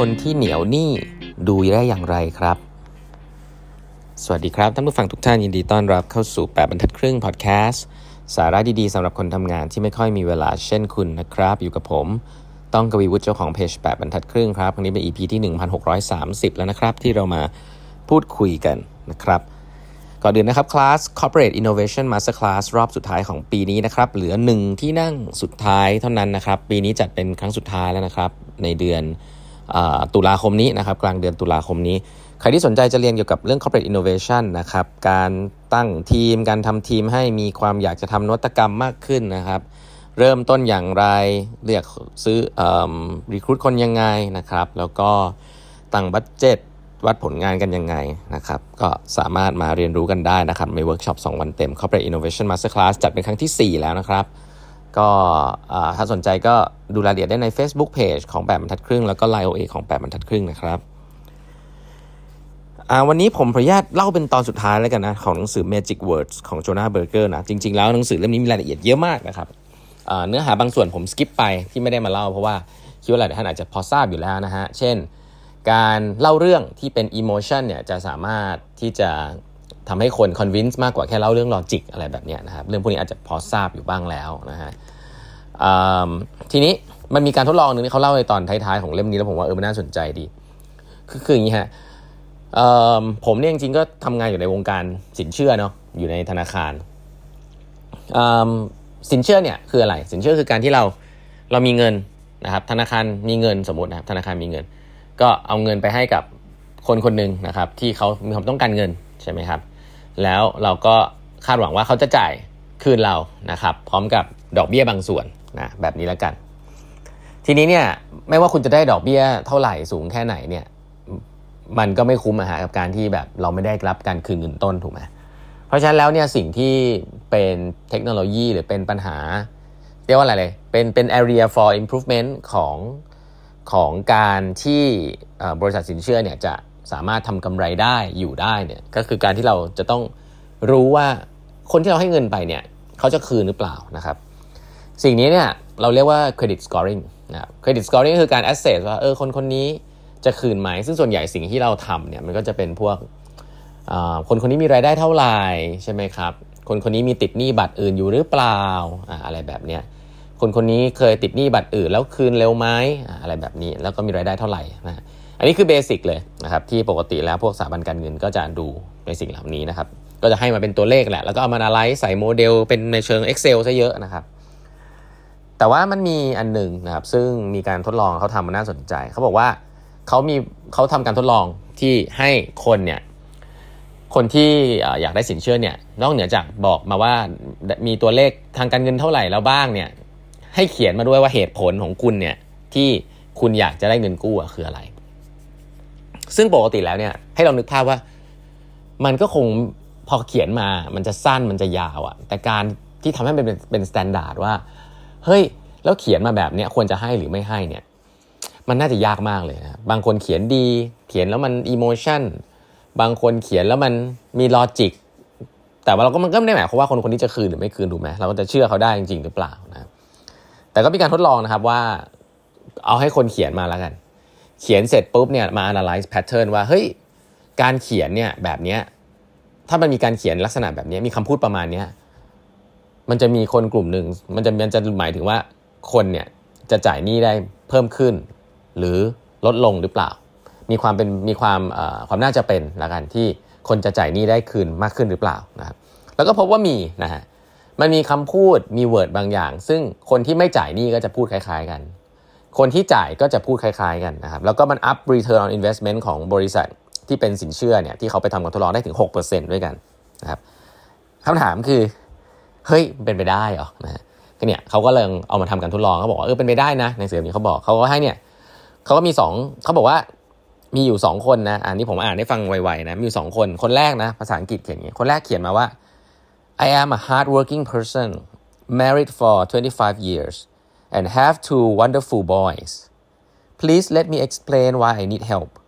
คนที่เหนียวหนี้ดูได้อย่างไรครับ สวัสดีครับ ท่านผู้ฟังทุกท่านยินดีต้อนรับเข้าสู่ 8บรรทัดครึ่งพอดแคสต์สาระดีๆสำหรับคนทำงานที่ไม่ค่อยมีเวลาเช่นคุณนะครับ อยู่กับผมต้องกวีวุฒิเจ้าของเพจ8บรรทัดครึ่งครับครั้งนี้เป็น EP ที่ 1630 แล้วนะครับ ที่เรามาพูดคุยกันนะครับก่อนอื่นนะครับคลาส Corporate Innovation Master Class รอบสุดท้ายของปีนี้นะครับ เหลือหนึ่งที่นั่งสุดท้ายเท่านั้นนะครับ ปีนี้จัดเป็นครั้งสุดท้ายแล้วนะครับ ในเดือน ตุลาคมนี้นะครับกลางเดือนตุลาคมนี้ ใครที่สนใจจะเรียนเกี่ยวกับเรื่อง corporate innovation นะครับการตั้งทีมการทำทีมให้มีความอยากจะทำนวัตกรรมมากขึ้นนะครับ เริ่มต้นอย่างไรเลือกซื้อ recruit คนยังไงนะครับ แล้วก็ตั้ง budget วัดผลงานกันยังไงนะครับ ก็สามารถมาเรียนรู้กันได้นะครับในเวิร์กช็อป2วันเต็ม corporate innovation master class จัดเป็นครั้งที่ 4 แล้วนะครับ ก็ถ้าสนใจก็ดูรายละเอียดได้ใน Facebook Page ของแปดบรรทัดครึ่ง แล้วก็ Line OA ของแปดบรรทัดครึ่งนะครับวันนี้ผมขออนุญาตเล่าเป็นตอนสุดท้ายแล้วกันนะ ของหนังสือ Magic Words ของ Jonah Berger นะ จริง ๆ แล้วหนังสือเล่มนี้มีรายละเอียดเยอะมากนะครับเนื้อหาบางส่วนผม skip ไปที่ไม่ได้มาเล่าเพราะว่าคิดว่าหลายท่านอาจจะพอทราบอยู่แล้วนะฮะ เช่น การเล่าเรื่องที่เป็น emotion เนี่ยจะสามารถที่จะ ทำให้คน convince มากกว่าแค่เล่าเรื่อง logic อะไรแบบนี้นะครับเรื่องพวกนี้อาจจะพอทราบอยู่บ้างแล้วนะฮะทีนี้มันมีการทดลองหนึ่งที่เขาเล่าในตอนท้ายๆของเล่มนี้แล้วผมว่าเออมันน่าสนใจดีคือคืออย่างนี้ฮะผมเนี่ยจริงๆก็ทำงานอยู่ในวงการสินเชื่อเนาะอยู่ในธนาคารสินเชื่อเนี่ยคืออะไร สินเชื่อคือการที่เราเรามีเงินนะครับ ธนาคารมีเงินสมมตินะครับธนาคารมีเงิน ก็เอาเงินไปให้กับคนคนหนึ่งนะครับ ที่เขามีความต้องการเงินใช่ไหมครับ แล้วเราก็คาดหวังว่าเขาจะจ่ายคืนเรานะครับ พร้อมกับดอกเบี้ยบางส่วนนะแบบนี้แล้วกัน ทีนี้เนี่ยไม่ว่าคุณจะได้ดอกเบี้ยเท่าไหร่สูงแค่ไหนเนี่ยมันก็ไม่คุ้มอะฮะกับการที่แบบเราไม่ได้รับการคืนเงินต้นถูกไหมเพราะฉะนั้นแล้วเนี่ยสิ่งที่เป็นเทคโนโลยีหรือเป็นปัญหา เรียกว่าอะไรเลยเป็นเป็น area for improvement ของของการที่บริษัทสินเชื่อเนี่ยจะ สามารถทำกำไรได้อยู่ได้เนี่ยก็คือการที่เราจะต้องรู้ว่าคนที่เราให้เงินไปเนี่ยเขาจะคืนหรือเปล่านะครับ สิ่งนี้เนี่ยเราเรียกว่า credit scoring นะครับ credit scoring คือการ assess ว่าเออคนคนนี้จะคืนไหม ซึ่งส่วนใหญ่สิ่งที่เราทำเนี่ยมันก็จะเป็นพวกคนคนนี้มีรายได้เท่าไหร่ใช่ไหมครับ คนคนนี้มีติดหนี้บัตรอื่นอยู่หรือเปล่าอะไรแบบเนี้ยคนคนนี้เคยติดหนี้บัตรอื่นแล้วคืนเร็วไหมอะไรแบบนี้ แล้วก็มีรายได้เท่าไหร่นะ อันนี้คือเบสิกเลยนะครับที่ปกติแล้วพวกสถาบันการเงินก็จะดูในสิ่งเหล่านี้นะครับก็จะให้มาเป็นตัวเลขแหละแล้วก็เอามาอะไรใส่โมเดลเป็นในเชิง Excel ซะเยอะนะครับแต่ว่ามันมีอันหนึ่งนะครับซึ่งมีการทดลองเขาทำมันน่าสนใจ เขาบอกว่าเขามีเขาทำการทดลองที่ให้คนเนี่ยคนที่อยากได้สินเชื่อเนี่ยนอกเหนือจากบอกมาว่ามีตัวเลขทางการเงินเท่าไหร่แล้วบ้างเนี่ยให้เขียนมาด้วยว่าเหตุผลของคุณเนี่ยที่คุณอยากจะได้เงินกู้คืออะไร ซึ่งปกติแล้วเนี่ยให้เรานึกภาพว่า มันก็คงพอเขียนมา มันจะสั้นมันจะยาวอะแต่การที่ทำให้เป็นเป็น standard ว่า เฮ้ย แล้วเขียนมาแบบเนี้ยควรจะให้หรือไม่ให้เนี่ย มันน่าจะยากมากเลยนะบางคนเขียนดี เขียนแล้วมัน emotion บางคนเขียนแล้วมันมี logic แต่ว่าเราก็มันก็ไม่ได้หมายความว่าคนคนนี้จะคืนหรือไม่คืนถูกไหมเราก็จะเชื่อเขาได้จริงๆหรือเปล่านะ แต่ก็มีการทดลองนะครับว่า เอาให้คนเขียนมาแล้วกัน เขียนเสร็จปุ๊บเนี่ยมา analyze pattern ว่าเฮ้ยการเขียนเนี่ยแบบเนี้ยถ้ามันมีการเขียนลักษณะแบบนี้มีคำพูดประมาณเนี้ยมันจะมีคนกลุ่มหนึ่งมันจะมันจะหมายถึงว่าคนเนี่ยจะจ่ายหนี้ได้เพิ่มขึ้น หรือลดลงหรือเปล่า มีความเป็นมีความความน่าจะเป็นละกันที่คนจะจ่ายหนี้ได้คืนมากขึ้นหรือเปล่านะครับแล้วก็พบว่ามีนะฮะมันมีคำพูดมี word บางอย่าง ซึ่งคนที่ไม่จ่ายหนี้ก็จะพูดคล้าย ๆ กัน คนที่จ่ายก็จะพูดคล้ายๆกันนะครับ แล้วก็มัน up return on investment ของบริษัทที่เป็นสินเชื่อเนี่ยที่เขาไปทำการทดลองได้ถึง 6%ด้วยกันนะครับคำถามคือ เฮ้ยเป็นไปได้เหรอนะก็เนี่ยเขาก็เลยเอามาทำการทดลองเขาบอกว่าเออเป็นไปได้นะในเสือนี้เขาบอกเขาก็ให้เนี่ยเขาก็มีสองเขาบอกว่ามีอยู่สองคนนะอ่านที่ผมอ่านได้ฟังไวๆนะมีอยู่สองคนคนแรกนะภาษาอังกฤษเขียนอย่างนี้คนแรกเขียนมาว่า I am a hardworking person married for 25 years and have two wonderful boys please let me explain why I need help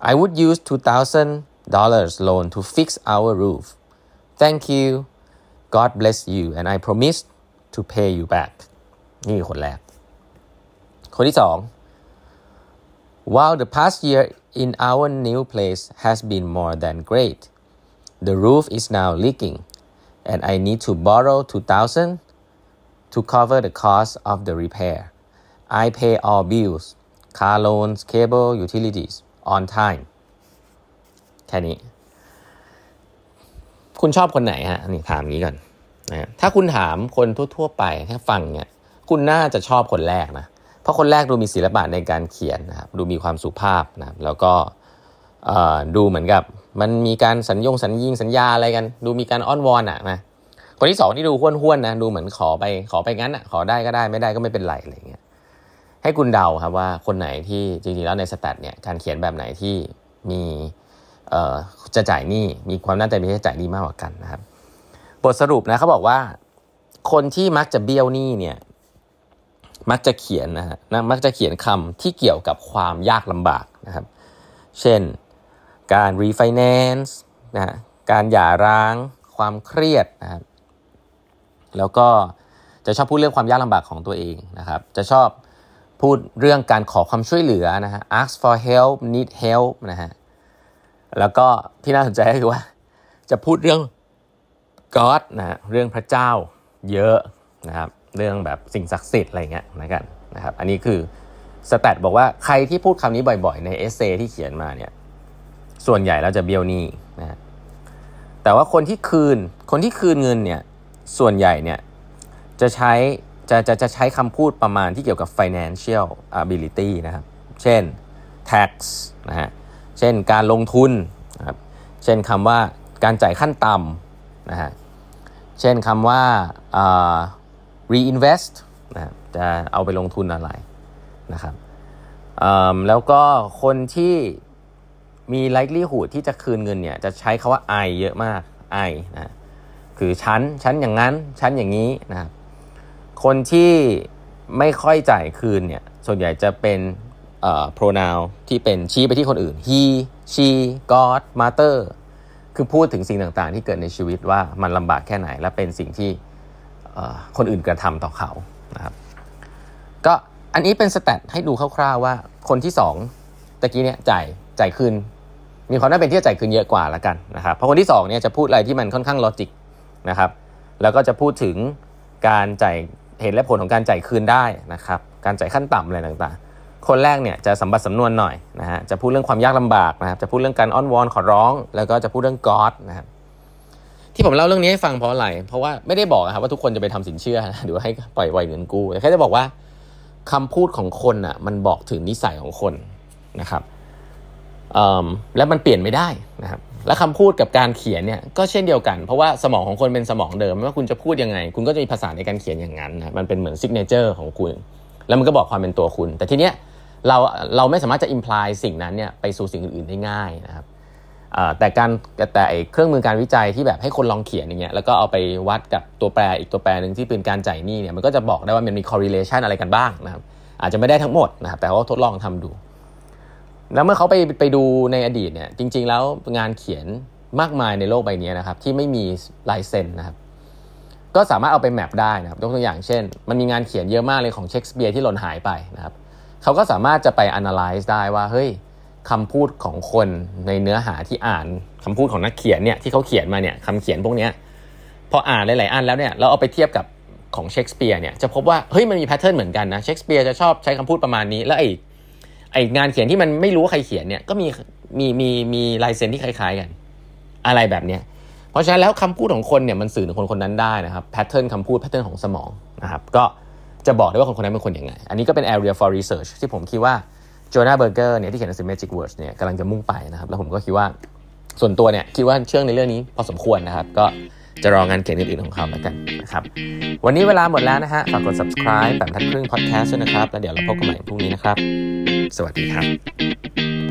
I would use $2,000 loan to fix our roof thank you God bless you and I promise to pay you back นี่คนแรก คนที่สอง While the past year in our new place has been more than great, the roof is now leaking, and I need to borrow 2000 to cover the cost of the repair. I pay all bills, car loans, cable, utilities on time. แค่นี้ คุณชอบคนไหนฮะนี่ถามงี้ก่อนนะถ้าคุณถามคนทั่ว ๆ ไปแค่ฟังเนี่ยคุณน่าจะชอบคนแรกนะเพราะคนแรกดูมีศิลปะในการเขียนนะครับดูมีความสุภาพนะแล้วก็ดูเหมือนกับ มันมีการสัญญงสัญญิงสัญญาอะไรกัน ดูมีการอ้อนวอนอะนะ คนที่สองที่ดูห้วนๆนะดูเหมือนขอไปขอไปงั้นอะขอได้ก็ได้ไม่ได้ก็ไม่เป็นไรอะไรเงี้ยให้คุณเดาครับว่าคนไหนที่จริงๆแล้วในสแตทเนี่ยการเขียนแบบไหนที่มีจะจ่ายหนี้มีความน่าจะมีจะจ่ายหนี้มากกว่ากันนะครับ บทสรุปนะเขาบอกว่า คนที่มักจะเบี้ยวหนี้เนี่ยมักจะเขียนนะฮะมักจะเขียนคำที่เกี่ยวกับความยากลำบากนะครับ เช่นการรีไฟแนนซ์นะการหย่าร้าง ความเครียดนะครับ แล้วก็จะชอบพูดเรื่องความยากลำบากของตัวเองนะครับ จะชอบพูดเรื่องการขอความช่วยเหลือนะฮะ ask for help need help นะฮะ แล้วก็ที่น่าสนใจก็คือว่า จะพูดเรื่อง God นะเรื่องพระเจ้าเยอะนะครับ เรื่องแบบสิ่งศักดิ์สิทธิ์อะไรเงี้ยนะกันนะครับ อันนี้คือสแตทบอกว่าใครที่พูดคำนี้บ่อยๆ ในเอเซที่เขียนมาเนี่ย ส่วนใหญ่เราจะเบี้ยวหนี้นะแต่ว่าคนที่คืน คนที่คืนเงินเนี่ย ส่วนใหญ่เนี่ยจะใช้จะจะจะใช้คำพูดประมาณที่เกี่ยวกับ financial ability นะครับ เช่น tax นะฮะ เช่นการลงทุนนะครับ เช่นคำว่าการจ่ายขั้นต่ำนะฮะ เช่นคำว่า uh, reinvest นะจะเอาไปลงทุนอะไรนะครับแล้วก็คนที่มี likelihood ที่จะคืนเงินเนี่ยจะใช้คาว่า I เยอะมาก I นะ คือชั้นชั้นอย่างนั้นชั้นอย่างนี้นะครับคนที่ไม่ค่อยจ่ายคืนเนี่ยส่วนใหญ่จะเป็นเอ่อ pronoun ที่เป็นชี้ไปที่คนอื่น he she god mother คือพูดถึงสิ่งต่างๆ ที่เกิดในชีวิตว่ามันลำบากแค่ไหน และเป็นสิ่งที่คนอื่นกระทำต่อเขานะครับก็อันนี้เป็นสแตทให้ดูคร่าวๆว่าคนที่สองตะกี้เนี่ยจ่ายจ่ายคืน มีความน่าเป็นที่จะจ่ายคืนเยอะกว่าละกันนะครับเพราะคนที่2เนี่ยจะพูดอะไรที่มันค่อนข้างลอจิก นะครับ แล้วก็จะพูดถึงการจ่ายเหตุและผลของการจ่ายคืนได้นะครับ การจ่ายขั้นต่ำอะไรต่างๆ คนแรกเนี่ยจะสมบัติสำนวนหน่อยนะฮะ จะพูดเรื่องความยากลำบากนะครับ จะพูดเรื่องการอ้อนวอนขอร้อง แล้วก็จะพูดเรื่อง God นะครับที่ผมเล่าเรื่องนี้ให้ฟังเพราะอะไร เพราะว่าไม่ได้บอกครับว่าทุกคนจะไปทำสินเชื่อหรือว่าให้ปล่อยไวเงินกู้แต่แค่จะบอกว่าคำพูดของคนอะมันบอกถึงนิสัยของคนนะครับและมันเปลี่ยนไม่ได้นะครับ และคำพูดกับการเขียนเนี่ยก็เช่นเดียวกัน เพราะว่าสมองของคนเป็นสมองเดิมไม่ว่าคุณจะพูดยังไง คุณก็จะมีภาษาในการเขียนอย่างนั้นนะมันเป็นเหมือน signature ของคุณ แล้วมันก็บอกความเป็นตัวคุณ แต่ทีเนี้ยเราเราไม่สามารถจะอิมพลายสิ่งนั้นเนี่ยไปสู่สิ่งอื่นๆได้ง่ายนะครับแต่การแต่เครื่องมือการวิจัยที่แบบให้คนลองเขียนอย่างเงี้ยแล้วก็เอาไปวัดกับตัวแปรอีกตัวแปรหนึ่งที่เป็นการจ่ายหนี้เนี่ยมันก็จะบอกได้ว่ามันมี correlation อะไรกันบ้างนะครับอาจจะไม่ได้ทั้งหมดนะครับแต่ว่าทดลองทำดู แล้วเมื่อเขาไปไปดูในอดีตเนี่ยจริง ๆ แล้วงานเขียนมากมายในโลกใบนี้นะครับ ที่ไม่มีลายเซ็นนะครับก็สามารถเอาไป map ได้นะครับยกตัวอย่างเช่น มันมีงานเขียนเยอะมากเลยของเชคสเปียร์ที่หล่นหายไปนะครับเขาก็สามารถจะไป analyze ได้ว่าเฮ้ยคำพูดของคนในเนื้อหาที่อ่านคำพูดของนักเขียนเนี่ยที่เขาเขียนมาเนี่ยคำเขียนพวกนี้พออ่านหลายๆอันแล้วเนี่ยเราเอาไปเทียบกับของเชคสเปียร์เนี่ยจะพบว่าเฮ้ยมันมี pattern เหมือนกันนะเชคสเปียร์จะชอบใช้คำพูดประมาณนี้ แล้วไอ้ ไองานเขียนที่มันไม่รู้ว่าใครเขียนเนี่ยก็มีมีมีมีลายเซ็นที่คล้าย ๆกัน อะไรแบบเนี้ยเพราะฉะนั้นแล้วคำพูดของคนเนี่ยมันสื่อถึงคนคนนั้นได้นะครับ pattern คำพูด pattern ของสมองนะครับก็จะบอกได้ว่าคนคนนั้นเป็นคนยังไง อันนี้ก็เป็น area for research ที่ผมคิดว่า Jonah Berger เนี่ยที่เขียนหนังสือ Magic Words เนี่ยกำลังจะมุ่งไปนะครับ แล้วผมก็คิดว่าส่วนตัวเนี่ยคิดว่าเชื่อในเรื่องนี้พอสมควรนะครับ ก็จะรองานเขียนอื่นๆของเขาแล้วกันนะครับ วันนี้เวลาหมดแล้วนะฮะฝากกด subscribe แปดบรรทัดครึ่ง podcast ด้วยนะครับ แล้วเดี๋ยวเราพบกันใหม่พรุ่งนี้นะครับ สวัสดีครับ